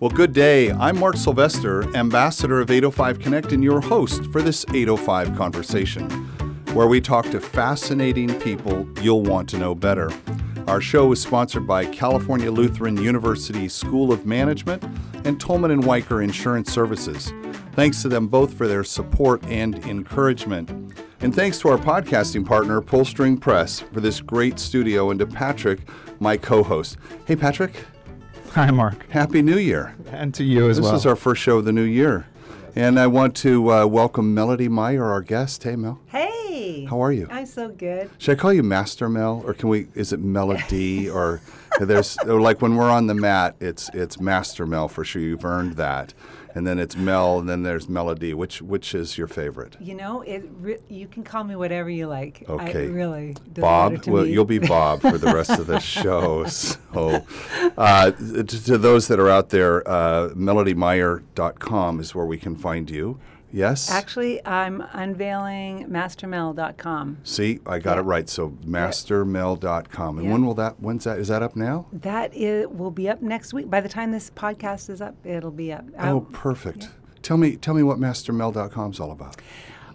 Well, good day. I'm Mark Sylvester, ambassador of 805 Connect, and your host for this 805 conversation, where we talk to fascinating people you'll want to know better. Our show is sponsored by California Lutheran University School of Management and Tolman and Wiker Insurance Services. Thanks to them both for their support and encouragement. And thanks to our podcasting partner, Pullstring Press, for this great studio, and to Patrick, my co host. Hey, Patrick. Hi, Mark. Happy New Year. And to you as this well. This is our first show of the new year. And I want to uh, welcome Melody Meyer, our guest. Hey, Mel. Hey. How are you? I'm so good. Should I call you Master Mel, or can we? Is it Melody, or there's or like when we're on the mat, it's it's Master Mel for sure. You've earned that, and then it's Mel, and then there's Melody. Which which is your favorite? You know, it. Re- you can call me whatever you like. Okay. I really. Bob. well, me. you'll be Bob for the rest of the show. So, uh, to, to, those that are out there, uh, melodymeyer.com is where we can find you. Yes. Actually, I'm unveiling mastermel.com. See, I got yeah. it right. So mastermel.com. And yeah. when will that? When's that? Is that up now? That is, will be up next week. By the time this podcast is up, it'll be up. Oh, perfect. Yeah. Tell me, tell me what mastermel.com is all about.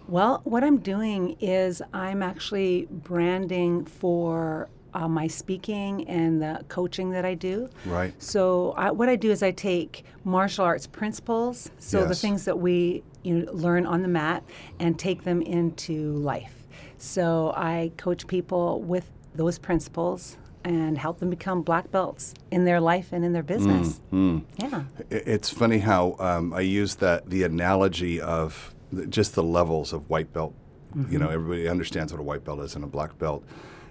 Well, what I'm doing is I'm actually branding for uh, my speaking and the coaching that I do. Right. So I, what I do is I take martial arts principles, so yes. the things that we you know, learn on the mat, and take them into life. So I coach people with those principles and help them become black belts in their life and in their business. Mm, mm. Yeah. It's funny how um, I use that the analogy of just the levels of white belt. Mm-hmm. You know, everybody understands what a white belt is and a black belt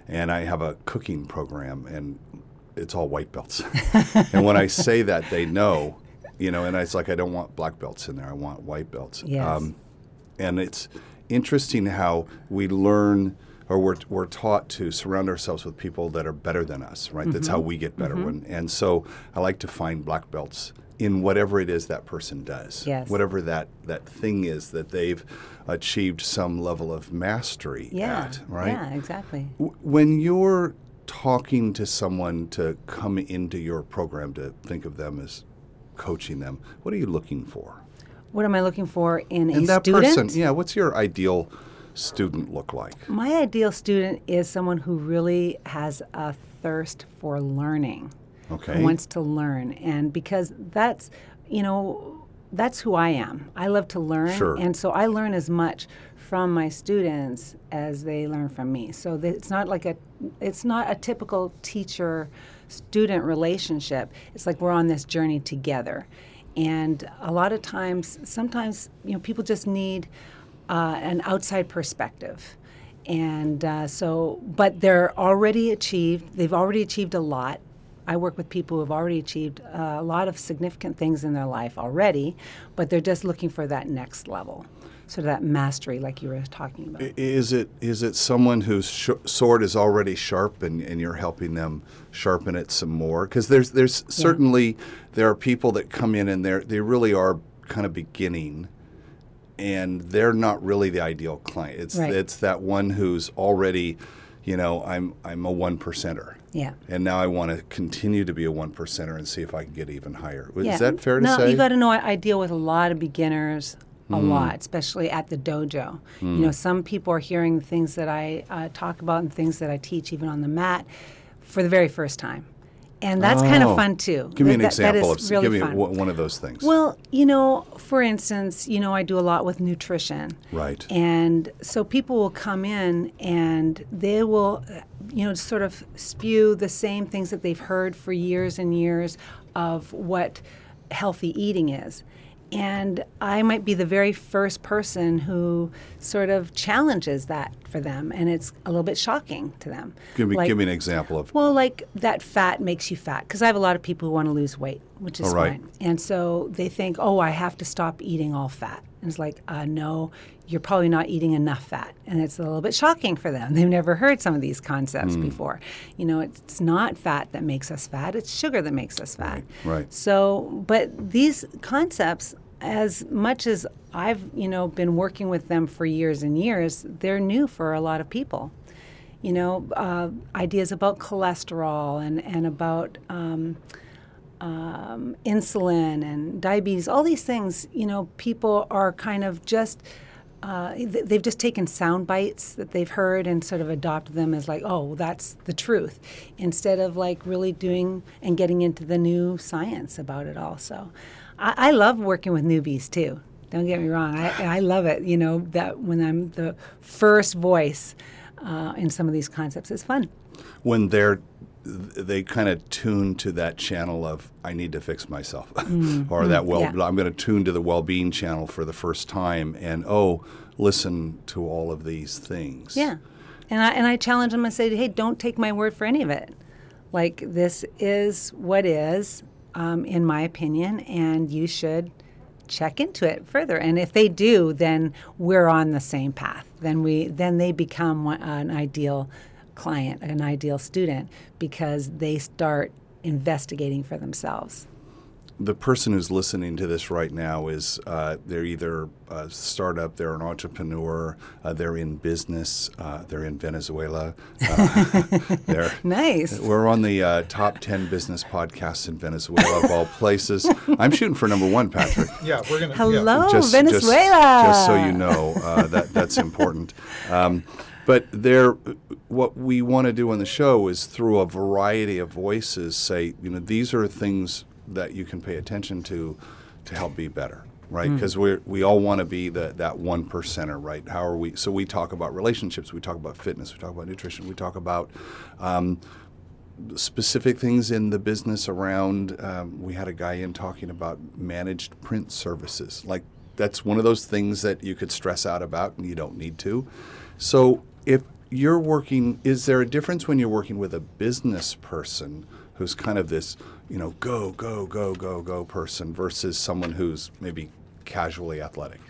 and I have a cooking program, and it's all white belts. and when I say that, they know, you know, and it's like I don't want black belts in there; I want white belts. Yes. Um, and it's interesting how we learn. Or we're, we're taught to surround ourselves with people that are better than us, right? Mm-hmm. That's how we get better. Mm-hmm. When, and so I like to find black belts in whatever it is that person does, yes. whatever that, that thing is that they've achieved some level of mastery yeah. at, right? Yeah, exactly. W- when you're talking to someone to come into your program to think of them as coaching them, what are you looking for? What am I looking for in, in a that student? person? Yeah, what's your ideal student look like? My ideal student is someone who really has a thirst for learning. Okay. Wants to learn. And because that's, you know, that's who I am. I love to learn. Sure. And so I learn as much from my students as they learn from me. So it's not like a it's not a typical teacher student relationship. It's like we're on this journey together. And a lot of times sometimes, you know, people just need uh, an outside perspective. And uh, so, but they're already achieved, they've already achieved a lot. I work with people who have already achieved uh, a lot of significant things in their life already, but they're just looking for that next level, sort of that mastery, like you were talking about. Is it is it someone whose sh- sword is already sharp and, and you're helping them sharpen it some more? Because there's there's yeah. certainly there are people that come in and they they really are kind of beginning and they're not really the ideal client. It's right. it's that one who's already, you know, I'm I'm a one percenter. Yeah. And now I want to continue to be a one percenter and see if I can get even higher. Yeah. Is that fair to no, say? you got to know I, I, deal with a lot of beginners. A mm. lot, especially at the dojo. Mm. You know, some people are hearing the things that I uh, talk about and things that I teach, even on the mat, for the very first time and that's oh. kind of fun too. Give me an that, example that of really give me fun. one of those things. Well, you know, for instance, you know, I do a lot with nutrition. Right. And so people will come in and they will, you know, sort of spew the same things that they've heard for years and years of what healthy eating is. And I might be the very first person who sort of challenges that for them, and it's a little bit shocking to them. Give me, like, give me an example of. Well, like that fat makes you fat, because I have a lot of people who want to lose weight, which is right. fine. And so they think, oh, I have to stop eating all fat. And it's like, uh, no, you're probably not eating enough fat. And it's a little bit shocking for them. They've never heard some of these concepts Mm. before. You know, it's not fat that makes us fat, it's sugar that makes us fat. Right, right. So, but these concepts, as much as I've, you know, been working with them for years and years, they're new for a lot of people. You know, uh, ideas about cholesterol and, and about um, um, insulin and diabetes, all these things, you know, people are kind of just. Uh, they've just taken sound bites that they've heard and sort of adopted them as like, oh, that's the truth, instead of like really doing and getting into the new science about it all. So, I, I love working with newbies too. Don't get me wrong, I, I love it. You know that when I'm the first voice uh, in some of these concepts, it's fun. When they're they kind of tune to that channel of I need to fix myself, or that well yeah. I'm going to tune to the well-being channel for the first time, and oh, listen to all of these things. Yeah, and I and I challenge them and say, hey, don't take my word for any of it. Like this is what is, um, in my opinion, and you should check into it further. And if they do, then we're on the same path. Then we then they become one, an ideal client, an ideal student, because they start investigating for themselves. the person who's listening to this right now is uh, they're either a startup, they're an entrepreneur, uh, they're in business, uh, they're in Venezuela. Uh, they're, Nice. we're on the uh, top 10 business podcasts in Venezuela of all places. I'm shooting for number one, Patrick. Yeah, we're gonna. Hello, just, Venezuela. Just, just so you know, uh, that that's important. Um, but there, what we want to do on the show is through a variety of voices say, you know, these are things that you can pay attention to to help be better, right? Because we we all want to be the, that one percenter, right? How are we? So we talk about relationships, we talk about fitness, we talk about nutrition, we talk about. Um, specific things in the business around um, we had a guy in talking about managed print services like that's one of those things that you could stress out about and you don't need to so if you're working is there a difference when you're working with a business person who's kind of this you know go go go go go person versus someone who's maybe casually athletic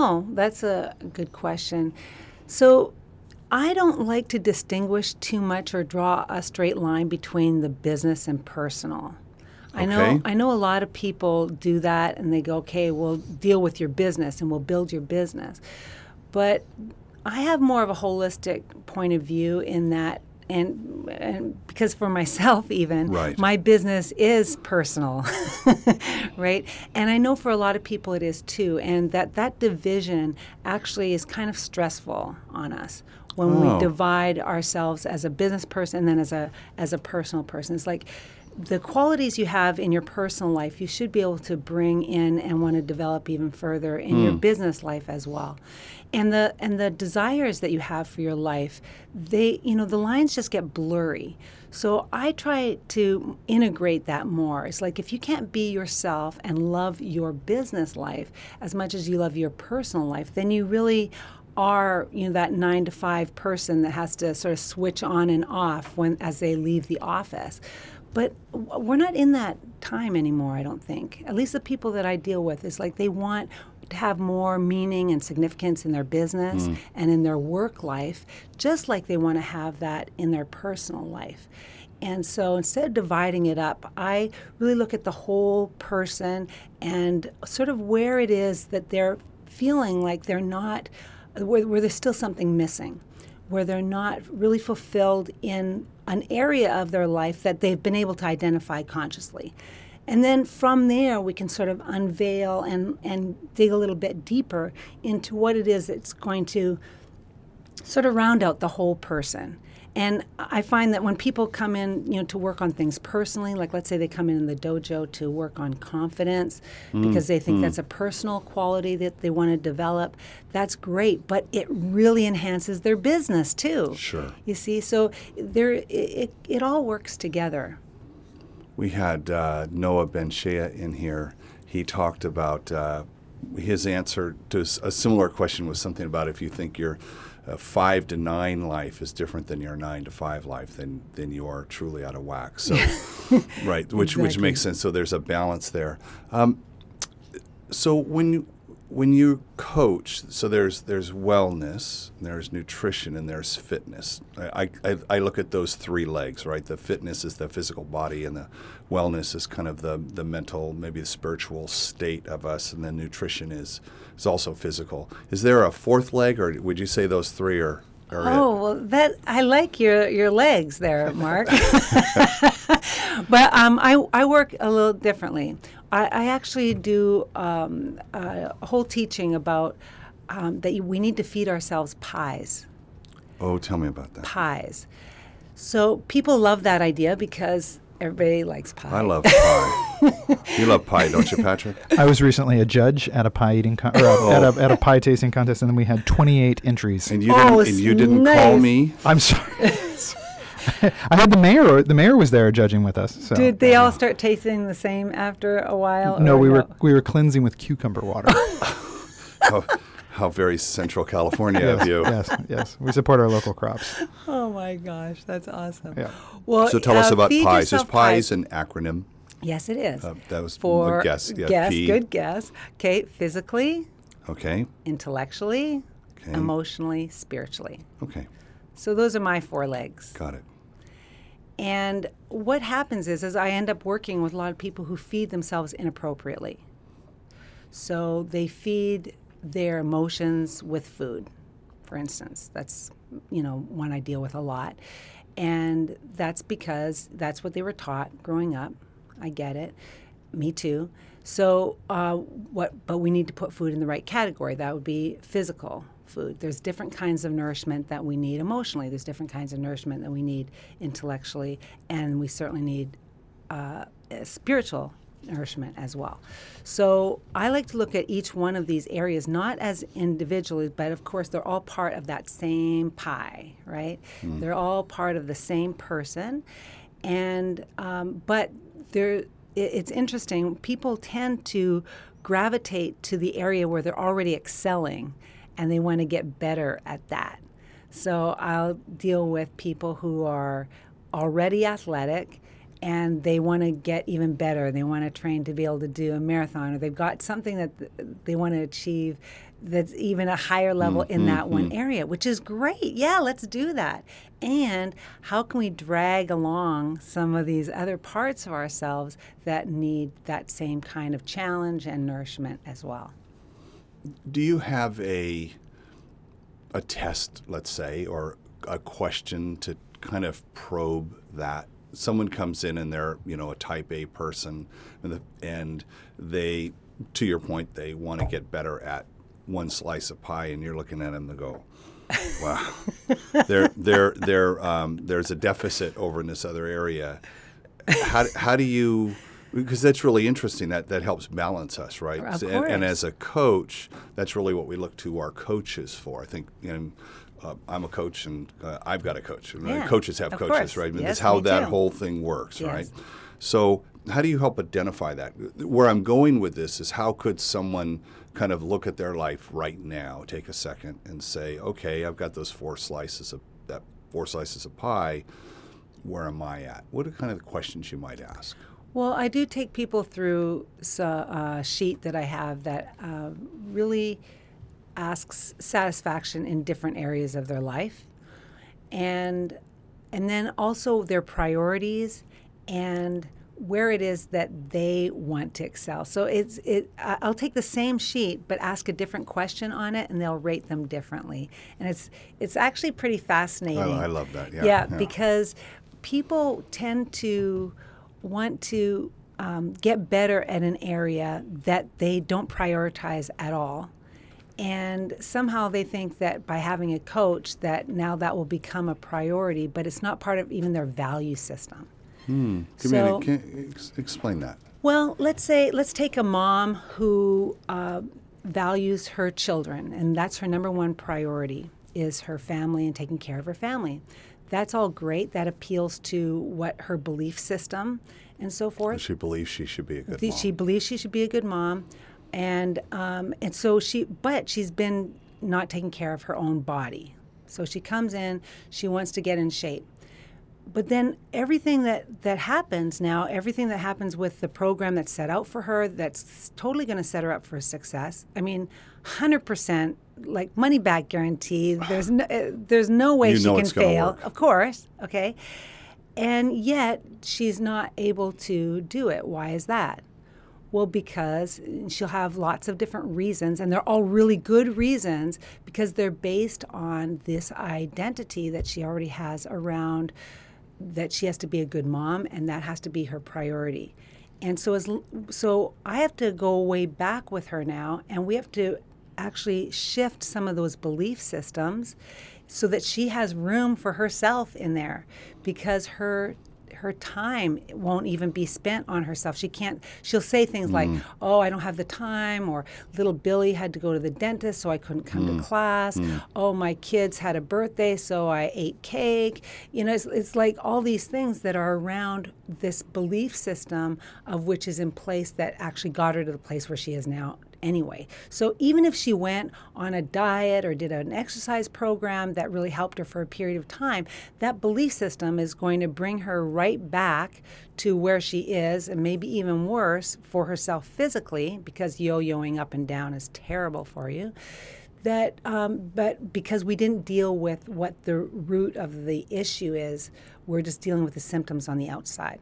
Oh, that's a good question. So, I don't like to distinguish too much or draw a straight line between the business and personal. I know I know a lot of people do that and they go, "Okay, we'll deal with your business and we'll build your business." But I have more of a holistic point of view in that and, and because for myself even Right. my business is personal right and i know for a lot of people it is too and that that division actually is kind of stressful on us when Oh. we divide ourselves as a business person and then as a as a personal person it's like the qualities you have in your personal life you should be able to bring in and want to develop even further in your mm. business life as well. And the and the desires that you have for your life they you know the lines just get blurry. So i try to integrate that more. It's like if you can't be yourself and love your business life as much as you love your personal life then you really are you know that nine to five person that has to sort of switch on and off when as they leave the office but we're not in that time anymore i don't think. At least the people that i deal with is like they want to have more meaning and significance in their business mm. and in their work life just like they want to have that in their personal life. And so instead of dividing it up, I really look at the whole person and sort of where it is that they're feeling like they're not, where, where there's still something missing, where they're not really fulfilled in an area of their life that they've been able to identify consciously. And then from there, we can sort of unveil and, and dig a little bit deeper into what it is that's going to sort of round out the whole person. And I find that when people come in, you know, to work on things personally, like let's say they come in in the dojo to work on confidence because they think that's a personal quality that they want to develop, that's great. But it really enhances their business too. Sure. You see, so there, it, it, it all works together. We had uh, Noah Ben Shea in here. He talked about uh, his answer to a similar question was something about if you think your uh, five to nine life is different than your nine to five life, then then you are truly out of whack. So, right, which which makes sense. So there's a balance there. Um, so when you when you coach, so there's there's wellness, there's nutrition, and there's fitness. I, I, I look at those three legs, right? The fitness is the physical body, and the wellness is kind of the the mental, maybe the spiritual state of us, and then nutrition is is also physical. Is there a fourth leg, or would you say those three are? are Oh well, that I like your your legs there, Mark. But um, I, I work a little differently. I, I actually do um, a whole teaching about um, that we need to feed ourselves pies. Oh, tell me about that. Pies. So people love that idea because everybody likes pie. I love pie. you love pie, don't you, Patrick? I was recently a judge at a pie eating con- or a, at, a, at a pie tasting contest, and then we had 28 entries. And you Oh, didn't. And you didn't call me. I'm sorry. I had the mayor. The mayor was there judging with us. So. Did they all start tasting the same after a while? No, or we were we were cleansing with cucumber water. How, how very Central California yes, of you. yes, yes. We support our local crops. Oh my gosh, that's awesome. Yeah. Well, So tell us uh, about feed pies. Is yourself pies an acronym? Yes, it is. Uh, that was For a guess. Yeah, guess, P. good guess. Okay, physically, Okay. intellectually, Okay. emotionally, spiritually. Okay. So those are my four legs. Got it. And what happens is, is I end up working with a lot of people who feed themselves inappropriately. So they feed their emotions with food, for instance. That's you know one I deal with a lot, and that's because that's what they were taught growing up. I get it. Me too. So uh, what? But we need to put food in the right category. That would be physical food. There's different kinds of nourishment that we need emotionally. There's different kinds of nourishment that we need intellectually, and we certainly need uh, uh, spiritual nourishment as well. So I like to look at each one of these areas not as individually, but of course they're all part of that same pie, right? They're all part of the same person, and um, but there. it- It's interesting. People tend to gravitate to the area where they're already excelling, and they want to get better at that. So I'll deal with people who are already athletic and they want to get even better. They want to train to be able to do a marathon, or they've got something that they want to achieve that's even a higher level in that mm-hmm, one mm-hmm. area, which is great. Yeah, let's do that. And how can we drag along some of these other parts of ourselves that need that same kind of challenge and nourishment as well? Do you have a a test, let's say, or a question to kind of probe that? Someone comes in and they're, you know, a type A person, and, the, and they, to your point, they want to get better at one slice of pie, and you're looking at them and go, "Wow, there, there, there, um, there's a deficit over in this other area." How, how do you? Because that's really interesting. That that helps balance us, right? Of and, and as a coach, that's really what we look to our coaches for. I think, you know, uh, I'm a coach and uh, I've got a coach. And, uh, Yeah, coaches have coaches, course. right? Yes, that's how that too. whole thing works, Yes. right? So, how do you help identify that? Where I'm going with this is how could someone kind of look at their life right now, take a second, and say, okay, I've got those four slices of that four slices of pie. Where am I at? What are kind of the questions you might ask? Well, I do take people through uh, a sheet that I have that uh, really asks satisfaction in different areas of their life, and and then also their priorities and where it is that they want to excel. So it's it. I- I'll take the same sheet but ask a different question on it, and they'll rate them differently. And it's it's actually pretty fascinating. I love that, yeah, yeah, yeah. because people tend to want to um, get better at an area that they don't prioritize at all and somehow they think that by having a coach that now that will become a priority but it's not part of even their value system me So- can, ex, explain that. well, let's say let's take a mom who uh, values her children, and that's her number one priority is her family and taking care of her family. That's all great. That appeals to what her belief system and so forth. She believes she should be a good The- mom. She believes she should be a good mom, and um, and so she, but she's been not taking care of her own body. So she comes in, she wants to get in shape, but then everything that that happens now, everything that happens with the program that's set out for her, that's totally going to set her up for success. I mean, hundred percent, like money back guarantee. There's no, uh, there's no way You she can fail. work. Of course, okay. And yet she's not able to do it. Why is that? Well, because she'll have lots of different reasons, and they're all really good reasons because they're based on this identity that she already has around that she has to be a good mom and that has to be her priority. And so as so I have to go way back with her now and we have to actually shift some of those belief systems so that she has room for herself in there because her her time won't even be spent on herself. She can't, she'll say things like, mm. Oh, I don't have the time, or little Billy had to go to the dentist, so I couldn't come to mm. class. Mm. Oh, my kids had a birthday, so I ate cake. You know, it's, it's like all these things that are around this belief system of which is in place that actually got her to the place where she is now anyway. So even if she went on a diet or did an exercise program that really helped her for a period of time, that belief system is going to bring her right back to where she is and maybe even worse for herself physically because yo-yoing up and down is terrible for you that um, but because we didn't deal with what the root of the issue is we're just dealing with the symptoms on the outside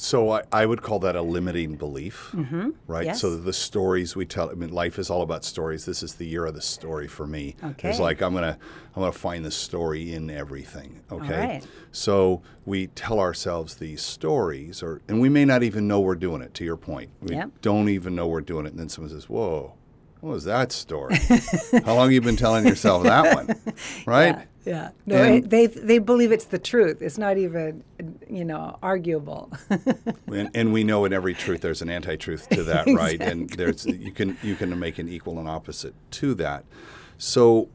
So I, I would call that a limiting belief, mm-hmm. right? Yes. So the stories we tell. I mean, life is all about stories. This is the year of the story for me. Okay. It's like I'm gonna I'm gonna find the story in everything. Okay. right. So we tell ourselves these stories, or and we may not even know we're doing it. To your point, we Yep. don't even know we're doing it, and then someone says, "Whoa." What was that story? How long have you been telling yourself that one? Right? Yeah. No, And- it, they they believe it's the truth. It's not even, you know, arguable. and, and we know in every truth there's an anti-truth to that, right? And there's you can you can make an equal and opposite to that. So,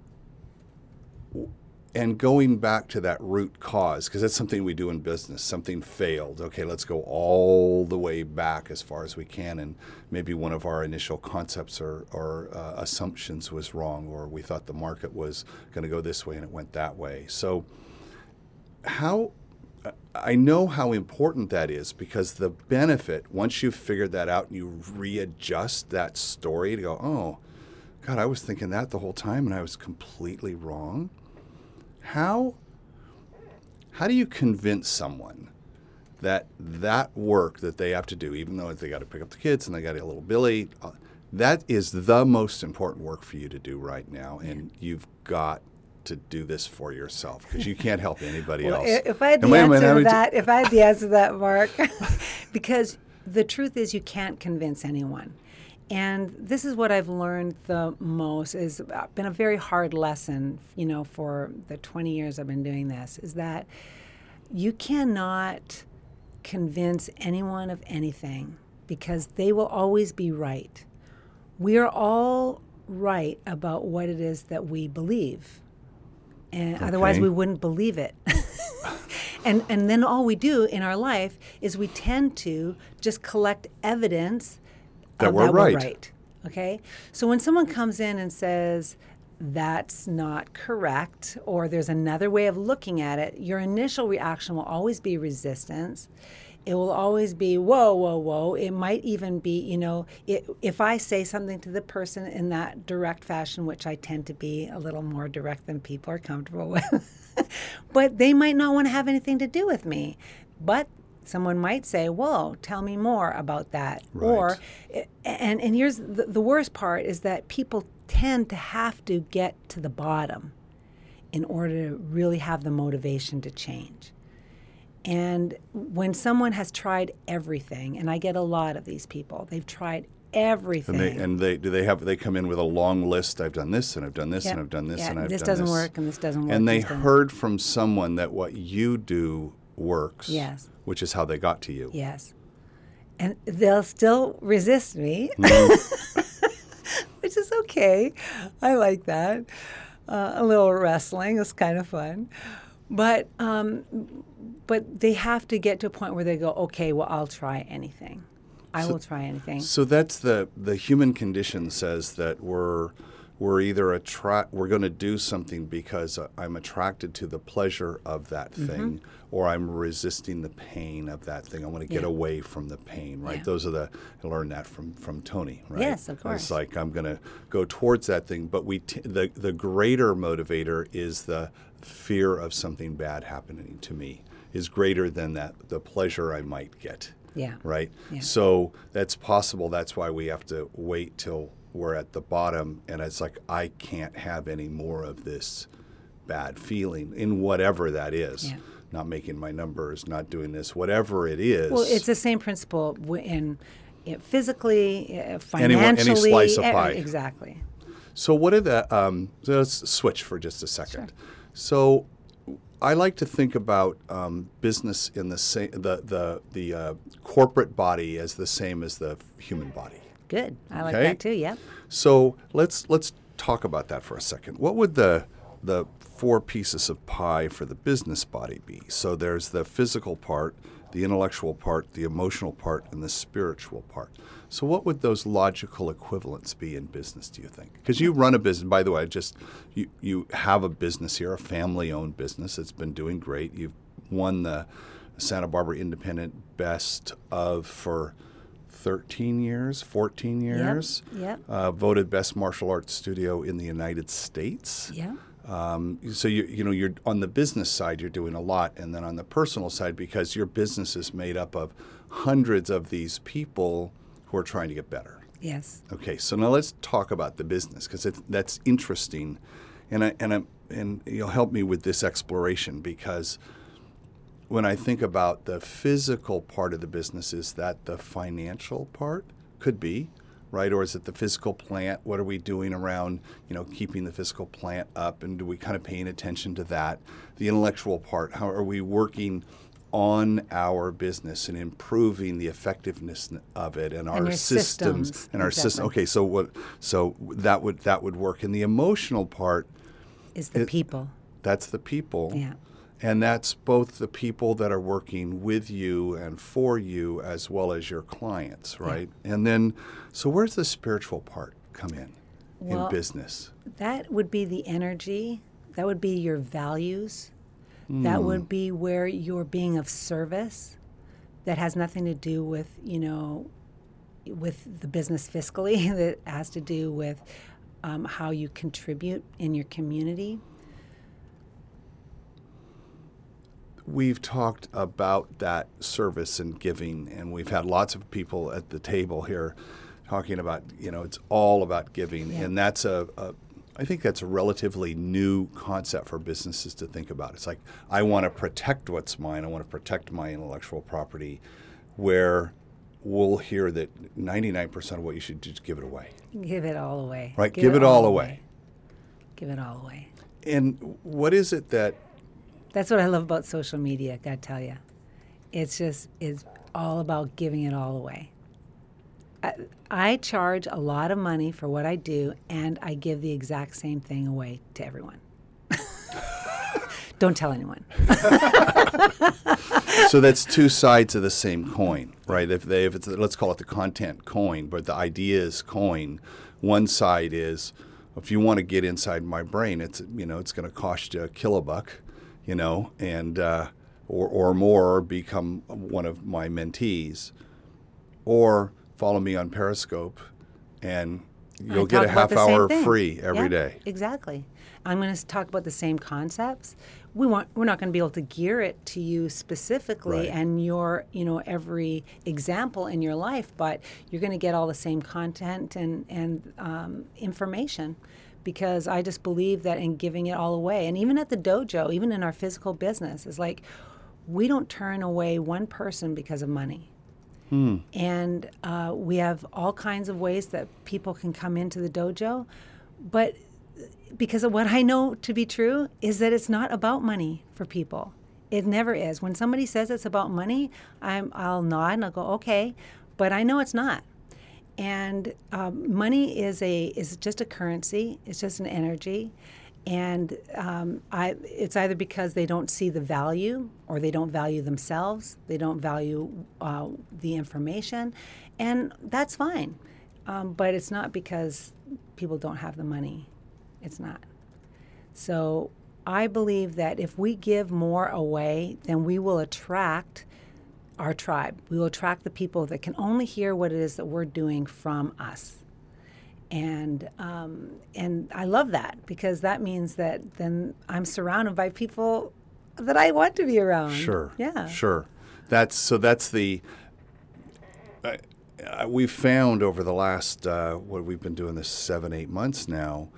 and going back to that root cause, because that's something we do in business. Something failed. Okay, let's go all the way back as far as we can, and maybe one of our initial concepts or, or uh, assumptions was wrong, or we thought the market was going to go this way and it went that way. So, how I know how important that is because the benefit, once you've figured that out and you readjust that story to go, oh, God, I was thinking that the whole time and I was completely wrong. How, how do you convince someone that that work that they have to do, even though they got to pick up the kids and they got a little Billy, uh, that is the most important work for you to do right now, and you've got to do this for yourself because you can't help anybody Well, else. if I had the And answer minute, to that, if I had the answer to that, Mark, because the truth is you can't convince anyone. And this is what I've learned the most is uh, been a very hard lesson, you know, for the 20 years I've been doing this is that you cannot convince anyone of anything because they will always be right. We are all right about what it is that we believe. And otherwise we wouldn't believe it. and and then all we do in our life is we tend to just collect evidence That of we're that right. we're right. Okay? So when someone comes in and says that's not correct or there's another way of looking at it, your initial reaction will always be resistance. It will always be whoa, whoa, whoa. It might even be, you know, it, if I say something to the person in that direct fashion, which I tend to be a little more direct than people are comfortable with, but they might not want to have anything to do with me. But someone might say, "Whoa, tell me more about that." Or, eh, and and here's the, the worst part is that people tend to have to get to the bottom in order to really have the motivation to change. And when someone has tried everything, and I get a lot of these people, they've tried everything. And they and they do they have they come in with a long list. I've done this and I've done this Yep. and I've done this Yeah, and I've this done this. This doesn't work and this doesn't work. And they heard from someone that what you do works. Yes. Which is how they got to you. Yes. And they'll still resist me, which is okay. I like that. Uh, a little wrestling is kind of fun. But um, but they have to get to a point where they go, okay, well, I'll try anything. I will try anything. So that's the the human condition says that we're we're either attract we're going to do something because uh, I'm attracted to the pleasure of that Mm-hmm. thing or I'm resisting the pain of that thing. I want to get Yeah. away from the pain, right? Yeah. Those are the I learned that from from Tony, right? Yes, of course. It's like I'm going to go towards that thing, but we t- the the greater motivator is the fear of something bad happening to me is greater than that the pleasure I might get Yeah. right? Yeah. So that's possible. That's why we have to wait till we're at the bottom, and it's like I can't have any more of this bad feeling in whatever that is. Yeah. not making my numbers, not doing this, whatever it is. Well, it's the same principle in, in physically, uh, Any any financially. slice of pie. Exactly. So what are the? Um, so let's switch for just a second. So I like to think about um, business in the same the the the uh, corporate body as the same as the human body. Good. I like Okay. that too. Yep. So let's let's talk about that for a second. What would the the four pieces of pie for the business body be? So there's the physical part, the intellectual part, the emotional part, and the spiritual part. So what would those logical equivalents be in business? Do you think? Because you run a business. By the way, just you you have a business here, a family-owned business. It's been doing great. You've won the Santa Barbara Independent Best of for 13 years, 14 years. Yep. Uh, voted best martial arts studio in the United States. Yeah. Um, so you you know you're on the business side you're doing a lot, and then on the personal side because your business is made up of hundreds of these people who are trying to get better. Yes. Okay, so now let's talk about the business because that's interesting, and I and I, and you'll help me with this exploration because when I think about the physical part of the business, is that the financial part? Could be, right? Or is it the physical plant? What are we doing around, you know, keeping the physical plant up, and do we kind of paying attention to that? The intellectual part, how are we working? On our business and improving the effectiveness of it and our systems, systems, and our system. Okay, so what? So that would that would work. And the emotional part, Is the people. that's the people. Yeah. And that's both the people that are working with you and for you as well as your clients, right? And then, so where's the spiritual part come in Well- in business? That would be the energy. That would be your values. That would be where you're being of service. That has nothing to do with, you know, with the business fiscally. that has to do with um, how you contribute in your community. We've talked about that service and giving, and we've had lots of people at the table here talking about, you know, it's all about giving. Yeah. And that's a, a, I think that's a relatively new concept for businesses to think about. It's like, I want to protect what's mine, I want to protect my intellectual property, where we'll hear that 99% of what you should just give it away. Give it all away. Right, give it all away. Give it all away. And what is it that That's what I love about social media, gotta tell you. It's just, it's all about giving it all away. I, I charge a lot of money for what I do, and I give the exact same thing away to everyone. Don't tell anyone. so that's two sides of the same coin, right? If they, if it's let's call it the content coin, but the ideas coin. One side is if you want to get inside my brain, it's you know it's going to cost you a kilobuck, you know, and uh, or or more, become one of my mentees, or follow me on Periscope, and you'll I get a half hour free every Yeah, day. Exactly. I'm going to talk about the same concepts. We want we're not going to be able to gear it to you specifically Right. and your you know every example in your life, but you're going to get all the same content and and um, information. Because I just believe that in giving it all away, and even at the dojo, even in our physical business, is like we don't turn away one person because of money. And uh, we have all kinds of ways that people can come into the dojo. But because of what I know to be true is that it's not about money for people. It never is. When somebody says it's about money, I'm, I'll nod and I'll go, okay, but I know it's not. And um, money is a is just a currency. It's just an energy, and um, I it's either because they don't see the value or they don't value themselves. They don't value uh, the information, and that's fine. Um, but it's not because people don't have the money. It's not. So I believe that if we give more away, then we will attract our tribe. We will attract the people that can only hear what it is that we're doing from us. And um, and I love that because that means that then I'm surrounded by people that I want to be around. Sure. Yeah. Sure. That's so. That's the. I, we've found over the last uh, what we've been doing this seven eight months now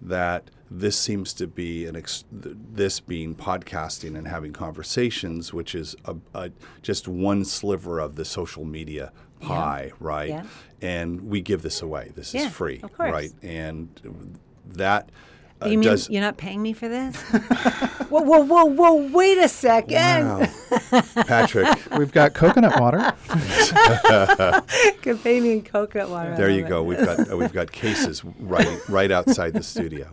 that this seems to be an ex- this being podcasting and having conversations, which is a, a, just one sliver of the social media pie, right? Yeah. And we give this away. This Yeah, is free, of course. right? And that uh, you mean does. you're not paying me for this? whoa, whoa, whoa, whoa! Wait a second. Wow. Patrick, We've got coconut water. Could pay me in coconut water. There love you it. go. We've got uh, we've got cases right right outside the studio.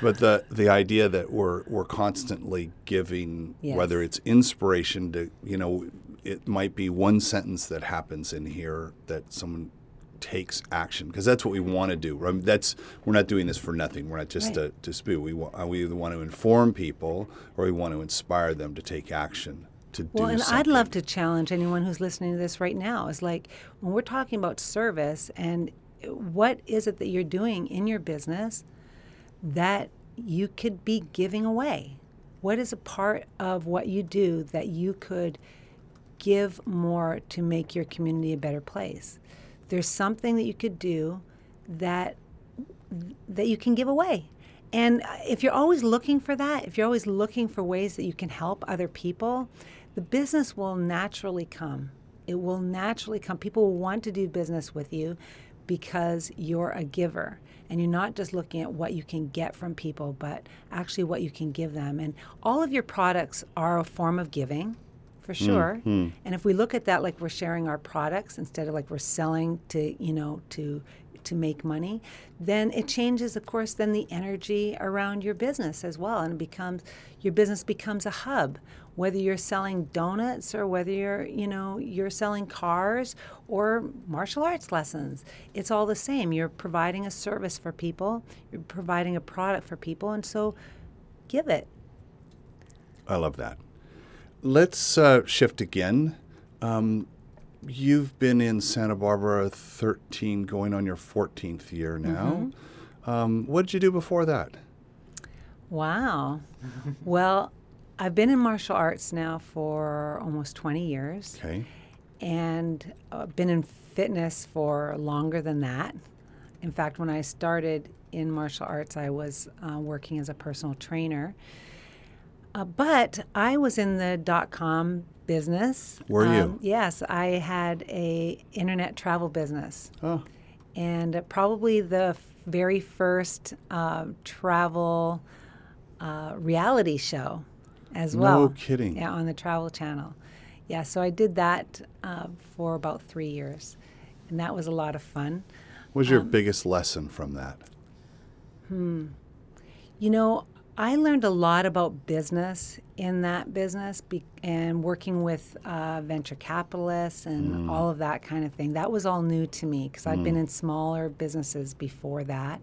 But the the idea that we're we're constantly giving Yes. whether it's inspiration to you know it might be one sentence that happens in here that someone takes action because that's what we want to do. Right? That's we're not doing this for nothing. We're not just Right. to, to spew. We want, we either want to inform people or we want to inspire them to take action to Well, do and something. I'd love to challenge anyone who's listening to this right now. Is like when we're talking about service and what is it that you're doing in your business that you could be giving away? What is a part of what you do that you could give more to make your community a better place? There's something that you could do that that you can give away. And if you're always looking for that, if you're always looking for ways that you can help other people, the business will naturally come. It will naturally come. People will want to do business with you because you're a giver and you're not just looking at what you can get from people, but actually what you can give them. And all of your products are a form of giving for hmm, sure. Hmm. And if we look at that like we're sharing our products instead of like we're selling to, you know, to to make money, then it changes of course then the energy around your business as well and it becomes your business becomes a hub whether you're selling donuts or whether you're, you know, you're selling cars or martial arts lessons. It's all the same. You're providing a service for people, you're providing a product for people and so give it. I love that. Let's uh, shift again. Um, you've been in Santa Barbara 13, going on your 14th year now. Um, what did you do before that? Wow. well, I've been in martial arts now for almost 20 years Okay. and uh, been in fitness for longer than that. In fact, when I started in martial arts, I was uh, working as a personal trainer. Uh, but I was in the dot com business. Were you? Um, yes, I had a internet travel business Oh, and uh, probably the f- very first uh, travel uh, reality show as well. No kidding. Yeah, on the Travel Channel. Yeah, so I did that uh, for about three years, and that was a lot of fun. what was your biggest lesson from that? Hmm. You know, I learned a lot about business in that business be- and working with uh, venture capitalists and all of that kind of thing. That was all new to me because I'd been in smaller businesses before that.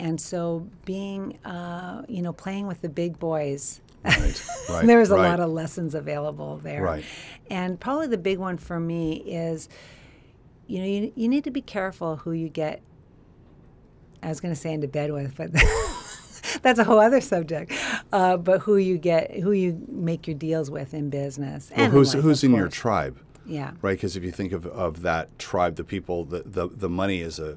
And so being, uh, you know, playing with the big boys, Right, right, there was a right. lot of lessons available there. Right. And probably the big one for me is, you know, you, you need to be careful who you get I was going to say into bed with, but that's a whole other subject. Uh, but who you get, who you make your deals with in business, Well, and who's life, who's in your tribe? Yeah, right? Because if you think of, of that tribe, the people, the, the, the money is a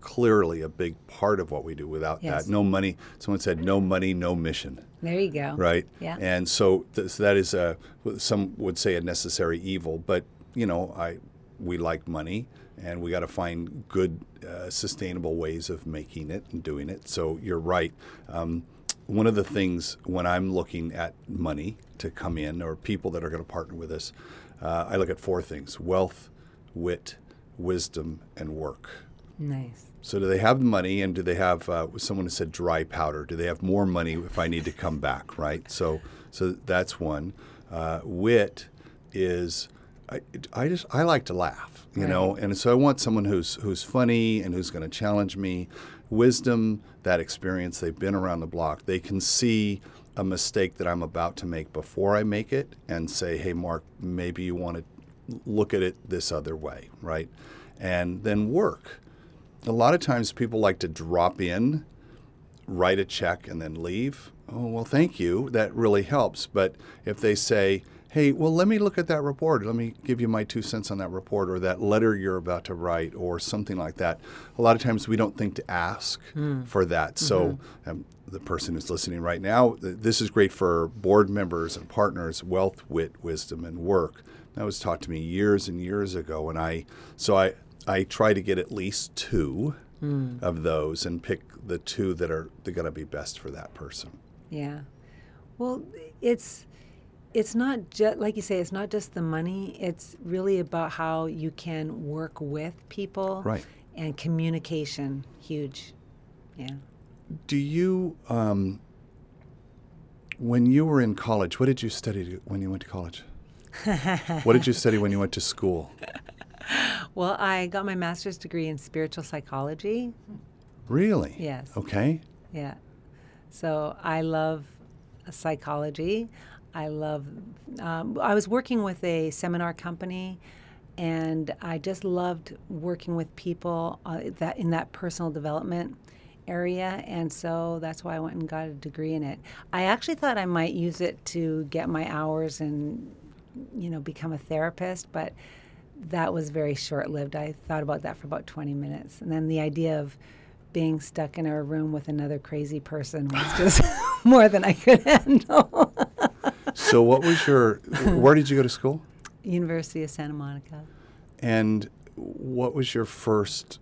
clearly a big part of what we do. Without Yes. that, no money. Someone said, "No money, no mission." there you go. Right. Yeah. And so, th- so that is a some would say a necessary evil, but you know, I we like money, and we got to find good, uh, sustainable ways of making it and doing it. So you're right. Um, one of the things when I'm looking at money to come in or people that are going to partner with us, uh, I look at four things: wealth, wit, wisdom, and work. Nice. So do they have the money, and do they have? Uh, someone who said dry powder. Do they have more money if I need to come back? Right. So, so that's one. Uh, wit is, I, I just I like to laugh, you know, and so I want someone who's who's funny and who's going to challenge me. Wisdom, that experience, they've been around the block. They can see a mistake that I'm about to make before I make it, and say, "Hey, Mark, maybe you want to look at it this other way, right?" And then work a lot of times people like to drop in, write a check, and then leave. Oh, well, thank you. That really helps. But if they say, hey, well, let me look at that report. Let me give you my two cents on that report or that letter you're about to write or something like that. A lot of times we don't think to ask for that. So, um, the person who's listening right now, th- this is great for board members and partners, wealth, wit, wisdom, and work. That was taught to me years and years ago. And I, so I, I try to get at least two of those and pick the two that are going to be best for that person. Yeah. Well, it's it's not just like you say. It's not just the money. It's really about how you can work with people. Right. And communication, huge. Yeah. Do you, um, when you were in college, what did you study to, when you went to college? what did you study when you went to school? Well, I got my master's degree in spiritual psychology. Really? Yes. Okay. Yeah. So I love psychology. I love. Um, I was working with a seminar company, and I just loved working with people uh, that in that personal development area, and so that's why I went and got a degree in it. I actually thought I might use it to get my hours and you know become a therapist, but that was very short lived. I thought about that for about 20 minutes, and then the idea of being stuck in a room with another crazy person was just more than I could handle. So, what was your, where did you go to school? University of Santa Monica. And what was your first,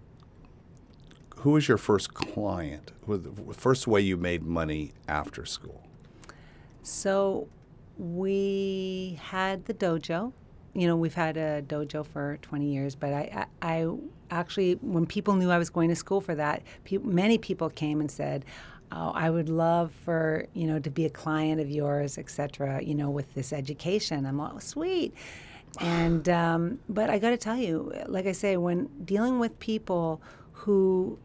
who was your first client? The first way you made money after school? So we had the dojo. You know, we've had a dojo for 20 years, but I, I, I actually, when people knew I was going to school for that, pe- many people came and said, "Oh, I would love for you know to be a client of yours, etc. You know, with this education." I'm like, oh, "Sweet," and um, but I got to tell you, like I say, when dealing with people who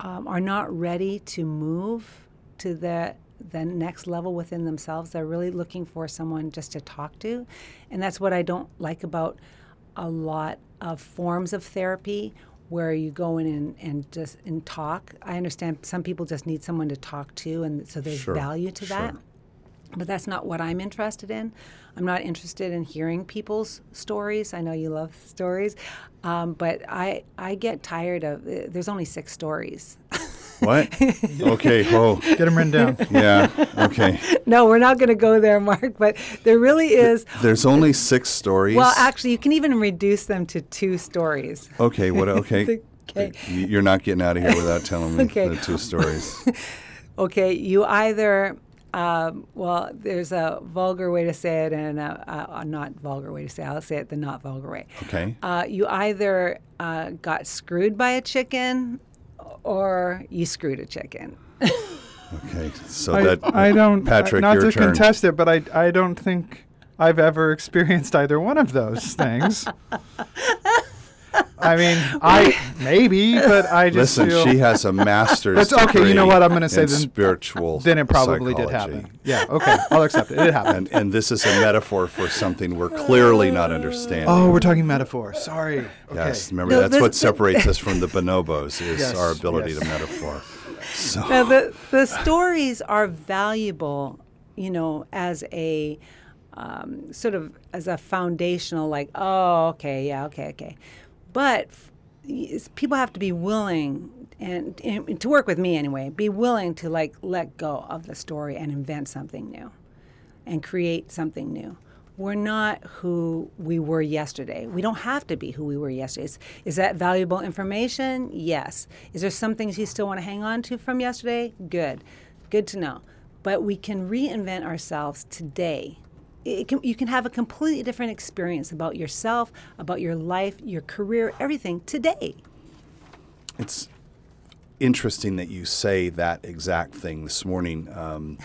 um, are not ready to move to the the next level within themselves. They're really looking for someone just to talk to, and that's what I don't like about a lot of forms of therapy where you go in and, and just and talk. I understand some people just need someone to talk to, and so there's Sure, value to that. sure. But that's not what I'm interested in. I'm not interested in hearing people's stories. I know you love stories, um, but I I get tired of. uh, There's only six stories. What? okay. Oh, Get them written down. yeah. Okay. no, we're not going to go there, Mark. But there really is. There's only six stories. Well, actually, you can even reduce them to two stories. Okay. What? Okay. Okay. You're not getting out of here without telling me Okay. the two stories. Okay, you either. Um, well, there's a vulgar way to say it and a, a, a not vulgar way to say it. I'll say it the not vulgar way. Okay. Uh, you either uh, got screwed by a chicken or you screwed a chicken. Okay. So I, that I don't. Uh, Patrick, not your to turn. contest it, but I I don't think I've ever experienced either one of those things. I mean, I maybe, but I just Listen, feel she has a master's. That's okay, you know degree what, I'm gonna say in then- spiritual. then it probably did psychology. happen. Yeah. Okay. I'll accept it. It happened. And and this is a metaphor for something we're clearly not understanding. Oh, we're talking metaphor. Sorry. Okay. Yes, remember No, that's this- what separates us from the bonobos is Yes, our ability yes. to metaphor. So Now, the, the stories are valuable, you know, as a um, sort of as a foundational, like, oh, okay, yeah, okay, okay. But people have to be willing, and, and to work with me anyway, be willing to like let go of the story and invent something new and create something new. We're not who we were yesterday. We don't have to be who we were yesterday. Is, is that valuable information? Yes. Is there some things you still want to hang on to from yesterday? Good. Good to know. But we can reinvent ourselves today. It can, you can have a completely different experience about yourself, about your life, your career, everything today. it's interesting that you say that exact thing this morning. Um,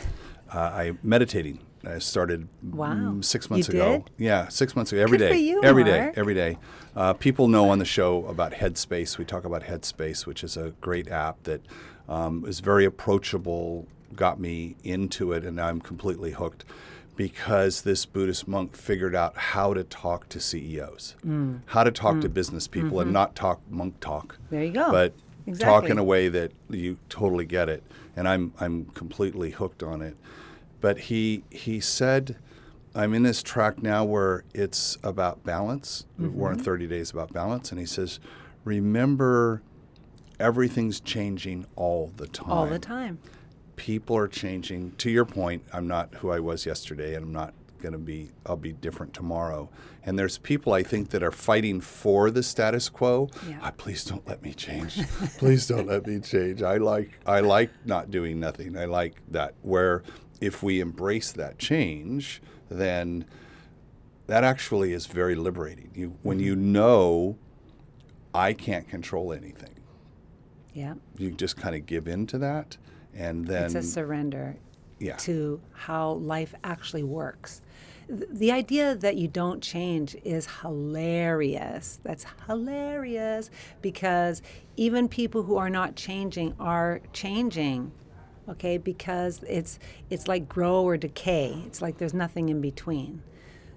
uh, I meditating. I started Wow. mm, six You months ago. did? Yeah, six months ago. Every Good day. you, every day. Every day. Uh, people know on the show about Headspace. We talk about Headspace, which is a great app that um, is very approachable. Got me into it, and now I'm completely hooked because this Buddhist monk figured out how to talk to CEOs, Mm. how to talk to business people, and not talk monk talk. Mm-hmm. There you go. But talk in a way that you totally get it, and I'm I'm completely hooked on it. But he he said I'm in this track now where it's about balance. We're in 30 days about balance, and he says, remember, everything's changing all the time. All the time. People are changing. To your point, I'm not who I was yesterday, and I'm not going to be. I'll be different tomorrow. And there's people I think that are fighting for the status quo. Yeah. Ah, please don't let me change. please don't let me change. I like I like not doing nothing. I like that. Where if we embrace that change, then that actually is very liberating. You when you know I can't control anything. Yeah. You just kind of give in to that, and then it's a surrender yeah. to how life actually works. Th- The idea that you don't change is hilarious. That's hilarious because even people who are not changing are changing. Okay? Because it's it's like grow or decay. It's like there's nothing in between.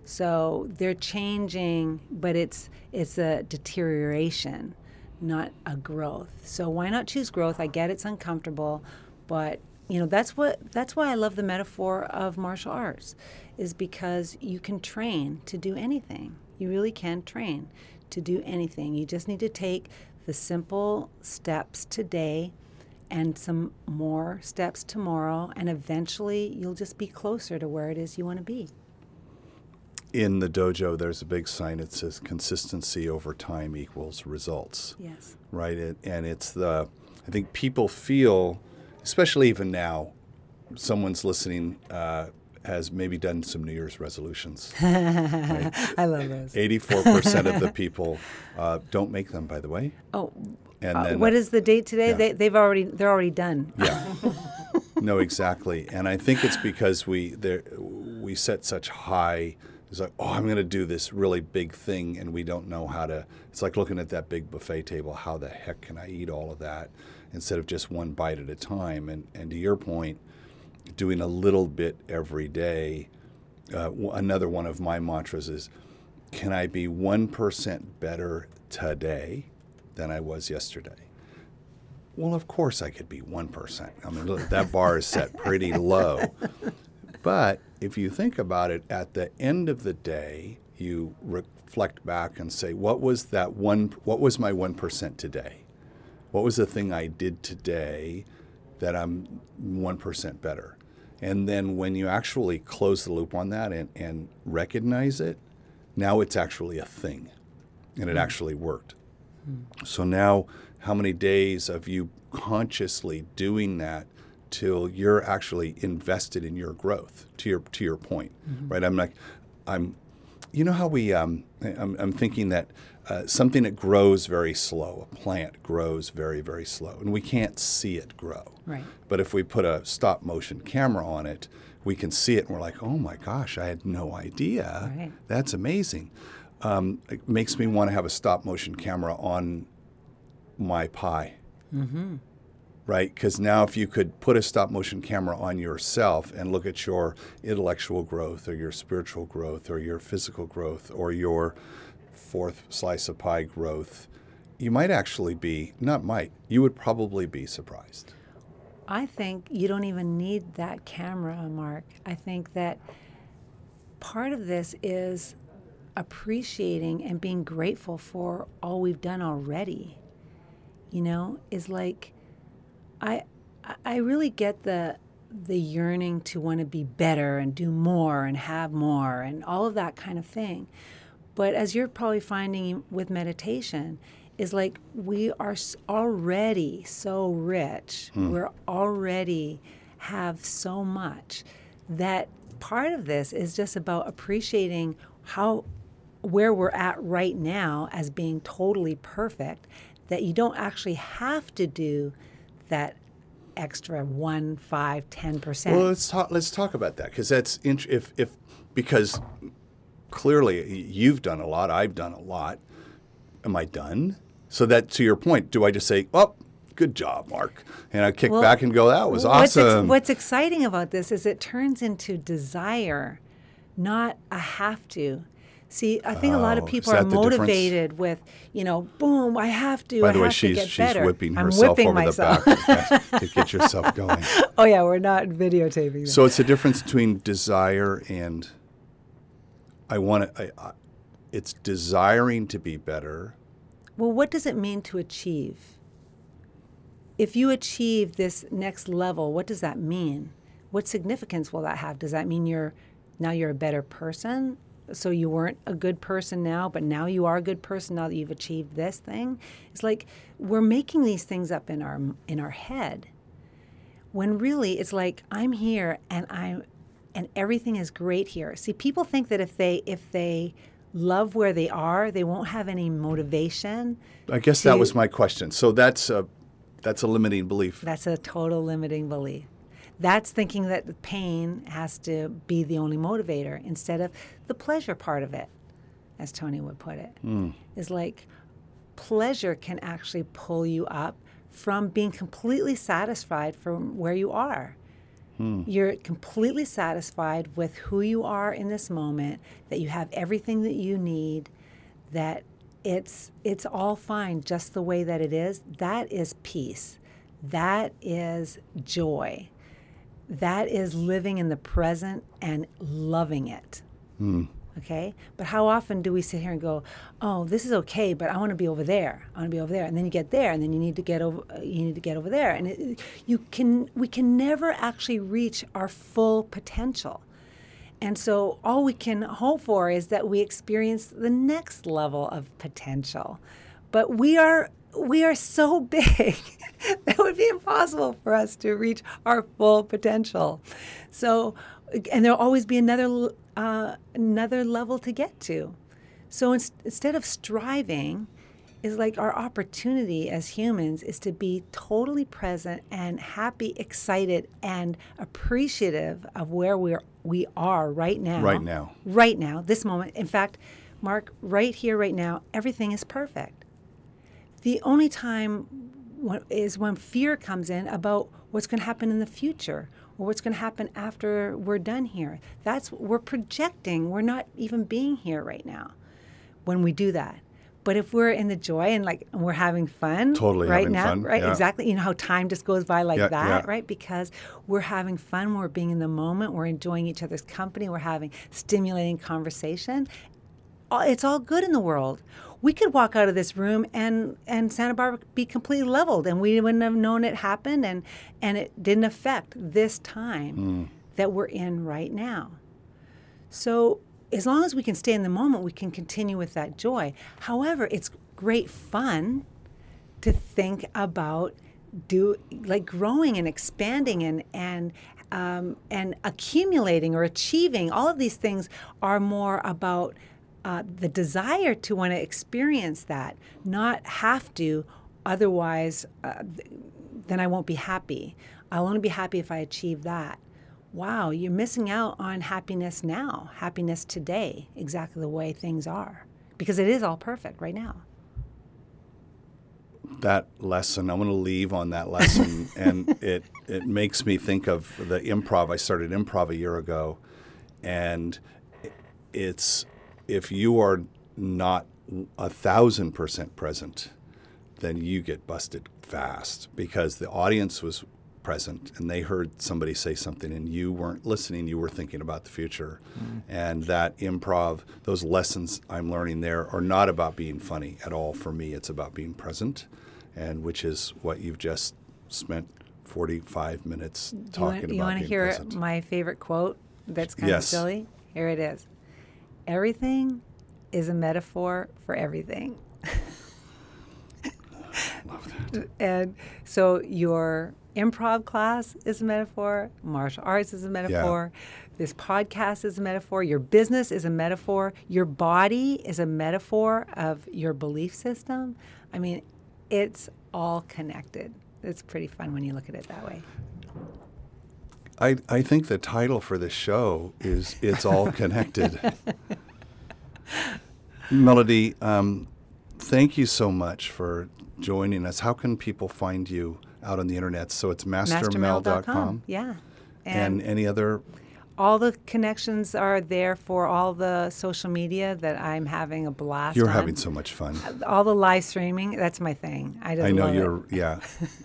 So they're changing, but it's it's a deterioration, not a growth. So why not choose growth? I get it's uncomfortable, but you know that's what that's why I love the metaphor of martial arts, is because you can train to do anything. You really can train to do anything. You just need to take the simple steps today and some more steps tomorrow, and eventually you'll just be closer to where it is you want to be. in the dojo, there's a big sign that says consistency over time equals results, Yes. right? It, and it's the, I think people feel, especially even now, someone's listening uh, has maybe done some New Year's resolutions. I love those. 84% of the people uh, don't make them, by the way. Oh, And uh, then what is the date today? yeah. They, they've already they're already done. Yeah. no, exactly. And I think it's because we there we set such high. It's like, oh, I'm going to do this really big thing, and we don't know how to. It's like looking at that big buffet table. How the heck can I eat all of that instead of just one bite at a time? And and to your point, doing a little bit every day. Uh, another one of my mantras is, can I be one percent better today than I was yesterday? Well, of course I could be 1%. I mean, look, that bar is set pretty low. But if you think about it, at the end of the day, you reflect back and say, what was that one, what was my 1% today? What was the thing I did today that I'm 1% better? And then when you actually close the loop on that and, and recognize it, now it's actually a thing and it hmm. actually worked. Hmm. So now, how many days of you consciously doing that till you're actually invested in your growth? To your to your point, mm-hmm. right? I'm like, I'm. You know how we? Um, I'm, I'm thinking that uh, something that grows very slow, a plant grows very very slow, and we can't see it grow. Right. But if we put a stop motion camera on it, we can see it, and we're like, oh my gosh, I had no idea. Right. That's amazing. Um, it makes me want to have a stop motion camera on my pie. Mm-hmm. Right? Because now, if you could put a stop motion camera on yourself and look at your intellectual growth or your spiritual growth or your physical growth or your fourth slice of pie growth, you might actually be, not might, you would probably be surprised. I think you don't even need that camera, Mark. I think that part of this is appreciating and being grateful for all we've done already. You know, is like I I- really get the the yearning to want to be better and do more and have more and all of that kind of thing. But as you're probably finding with meditation, is like we are already so rich. Hmm. We're already have so much that part of this is just about appreciating how where we're at right now as being totally perfect that you don't actually have to do that extra one, five, ten percent. Well, let's talk. Let's talk about that because that's int- if if because clearly you've done a lot, I've done a lot. Am I done? So that to your point, do I just say, "Oh, good job, Mark," and I kick Well, back and go, "That was what's ex- awesome." what's exciting about this is it turns into desire, not a have to. See, I think a lot Oh, of people are that the difference? motivated with, you know, boom, I have to. By I the way, she's she's better. whipping herself whipping over myself. the back to get yourself going. oh yeah, we're not videotaping. This. So it's a difference between desire and I want to. I, I, it's desiring to be better. Well, what does it mean to achieve? If you achieve this next level, what does that mean? What significance will that have? Does that mean you're now you're a better person? So you weren't a good person now, but now you are a good person now that you've achieved this thing? It's like we're making these things up in our in our head. When really it's like I'm here and I'm and everything is great here. See, people think that if they if they love where they are, they won't have any motivation. I guess that was my question. So that's a that's a limiting belief. That's a total limiting belief. That's thinking that the pain has to be the only motivator instead of the pleasure part of it, as Tony would put it. Mm. Is like pleasure can actually pull you up from being completely satisfied from where you are. Hmm. You're completely satisfied with who you are in this moment, that you have everything that you need, that it's it's all fine just the way that it is. That is peace. That is joy. That is living in the present and loving it. Hmm. Okay? But how often do we sit here and go, "Oh, this is okay, but I want to be over there. I want to be over there." And then you get there and then you need to get over you need to get over there. And it, you can we can never actually reach our full potential. And so all we can hope for is that we experience the next level of potential. But we are we are so big that it would be impossible for us to reach our full potential. So and there'll always be another uh, another level to get to. So in, instead of striving, is like our opportunity as humans is to be totally present and happy, excited, and appreciative of where we're we are right now. Right now. Right now, this moment. In fact, Mark, right here, right now, everything is perfect. The only time is when fear comes in about what's going to happen in the future or what's going to happen after we're done here. That's we're projecting. We're not even being here right now when we do that. But if we're in the joy and like we're having fun, Totally right now, fun, right? yeah. Exactly. You know how time just goes by like Yeah, that, yeah. right? Because we're having fun, we're being in the moment, we're enjoying each other's company, we're having stimulating conversation. It's all good in the world. We could walk out of this room and and Santa Barbara be completely leveled, and we wouldn't have known it happened, and and it didn't affect this time that we're in right now. So as long as we can stay in the moment, we can continue with that joy. However, it's great fun to think about do like growing and expanding and and um, and accumulating or achieving. All of these things are more about uh, the desire to want to experience that, not have to. Otherwise, uh, then I won't be happy. I'll only be happy if I achieve that. Wow, you're missing out on happiness now, happiness today, exactly the way things are, because it is all perfect right now. that lesson. I'm going to leave on that lesson, and it it makes me think of the improv. I started improv a year ago, and it's if you are not a thousand percent present, then you get busted fast because the audience was present and they heard somebody say something and you weren't listening you were thinking about the future mm. and that improv those lessons i'm learning there are not about being funny at all for me it's about being present and which is what you've just spent 45 minutes Do you talking want, about you want to hear present my favorite quote that's kind Yes. of silly? Here it is. Everything is a metaphor for everything. love that And so your improv class is a metaphor, martial arts is a metaphor, this podcast is a metaphor, your business is a metaphor, your body is a metaphor of your belief system. I mean, it's all connected. It's pretty fun when you look at it that way. I, I think the title for this show is It's All Connected. Melody, um, thank you so much for joining us. How can people find you out on the internet? So it's mastermel.com. Yeah. And, And, any other, all the connections are there for all the social media that I'm having a blast you're on. having so much fun. all the live streaming, that's my thing. I just I know love you're, yeah.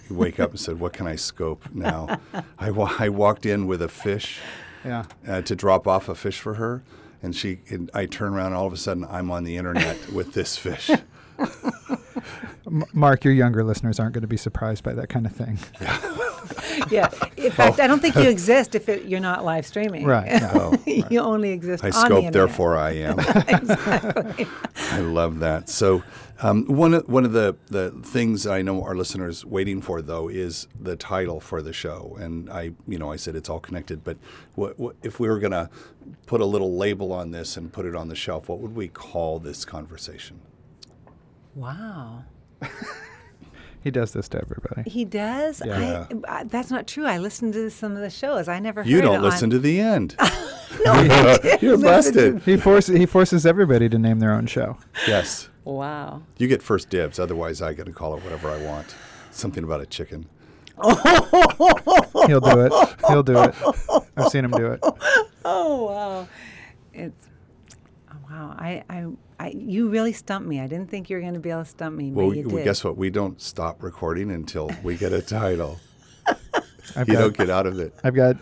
You wake up and said, What can I scope now? I, wa- I walked in with a fish Yeah. uh, to drop off a fish for her. And she, and I turn around, and all of a sudden, I'm on the internet with this fish. M- Mark, your younger listeners aren't going to be surprised by that kind of thing. yeah. In fact, I don't think you exist if it, you're not live streaming. Right, yeah. Oh, you only exist I on the scope, internet. therefore I am. exactly. I love that. So, um, one of one of the the things I know our listeners waiting for though is the title for the show. And I, you know, I said it's all connected. But what, what if we were going to put a little label on this and put it on the shelf? What would we call this conversation? Wow. He does this to everybody. He does. Yeah. I, I, that's not true. I listened to some of the shows. I never. You heard don't it listen on, to the end. No, You're busted. He forces he forces everybody to name their own show. Yes, Wow. you get first dibs. Otherwise, I get to call it whatever I want. Something about a chicken. He'll do it. He'll do it. I've seen him do it. Oh wow. It's. Oh, wow. I, I, I, you really stumped me. I didn't think you were going to be able to stump me, Well, but you we, did. guess what? We don't stop recording until we get a title. I've You got, don't get out of it. I've got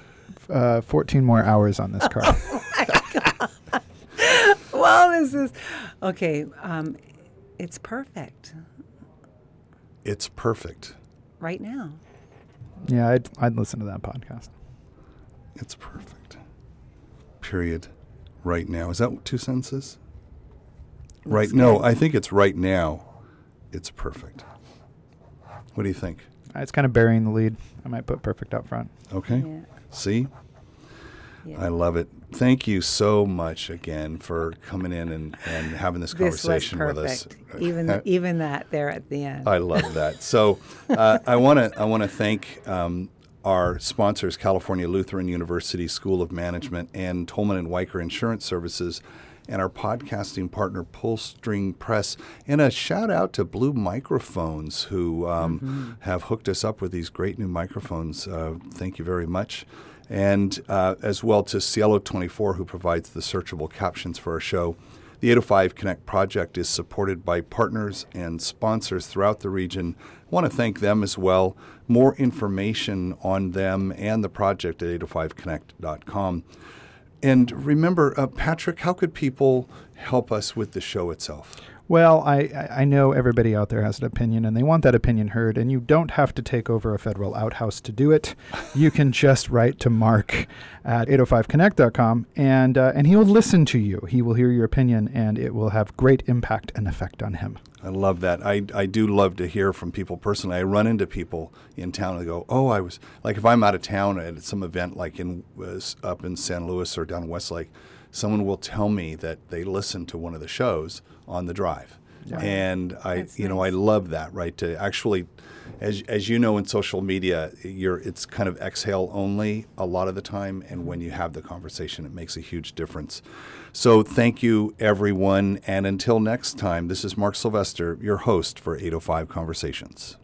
uh, 14 more hours on this car. well, this is okay. Um, it's perfect It's perfect. right now. yeah, I'd, I'd listen to that podcast. It's perfect. Period. Right now. Is that two sentences? Right. No. I think it's right now. It's perfect. What do you think? Uh, It's kind of burying the lead. I might put perfect up front. Okay. Yeah. See? Yeah. I love it. Thank you so much again for coming in and, and having this this was conversation with us. perfect. Even Uh, even that there at the end. I love that. So uh, I want to I want to thank um, our sponsors, California Lutheran University School of Management and Tolman and Wiker Insurance Services, and our podcasting partner, Pullstring Press. And a shout out to Blue Microphones, who um, have hooked us up with these great new microphones. Uh, thank you very much. And uh, as well to Cielo 24, who provides the searchable captions for our show. The 805 Connect project is supported by partners and sponsors throughout the region. I want to thank them as well. More information on them and the project at 805connect.com. And remember, uh, Patrick, how could people help us with the show itself? Well, I, I know everybody out there has an opinion and they want that opinion heard, and you don't have to take over a federal outhouse to do it. You can just write to Mark at 805connect.com and, uh, and he will listen to you. He will hear your opinion and it will have great impact and effect on him. I love that. I, I do love to hear from people personally. I run into people in town and go, oh, I was like, if I'm out of town at some event like in uh, up in San Luis or down Westlake, someone will tell me that they listened to one of the shows on the drive, and I, That's you know, I love that. Right to actually, as as you know, in social media, you're it's kind of exhale only a lot of the time, and when you have the conversation, it makes a huge difference. So thank you, everyone. And until next time, this is Mark Sylvester, your host for 805 Conversations.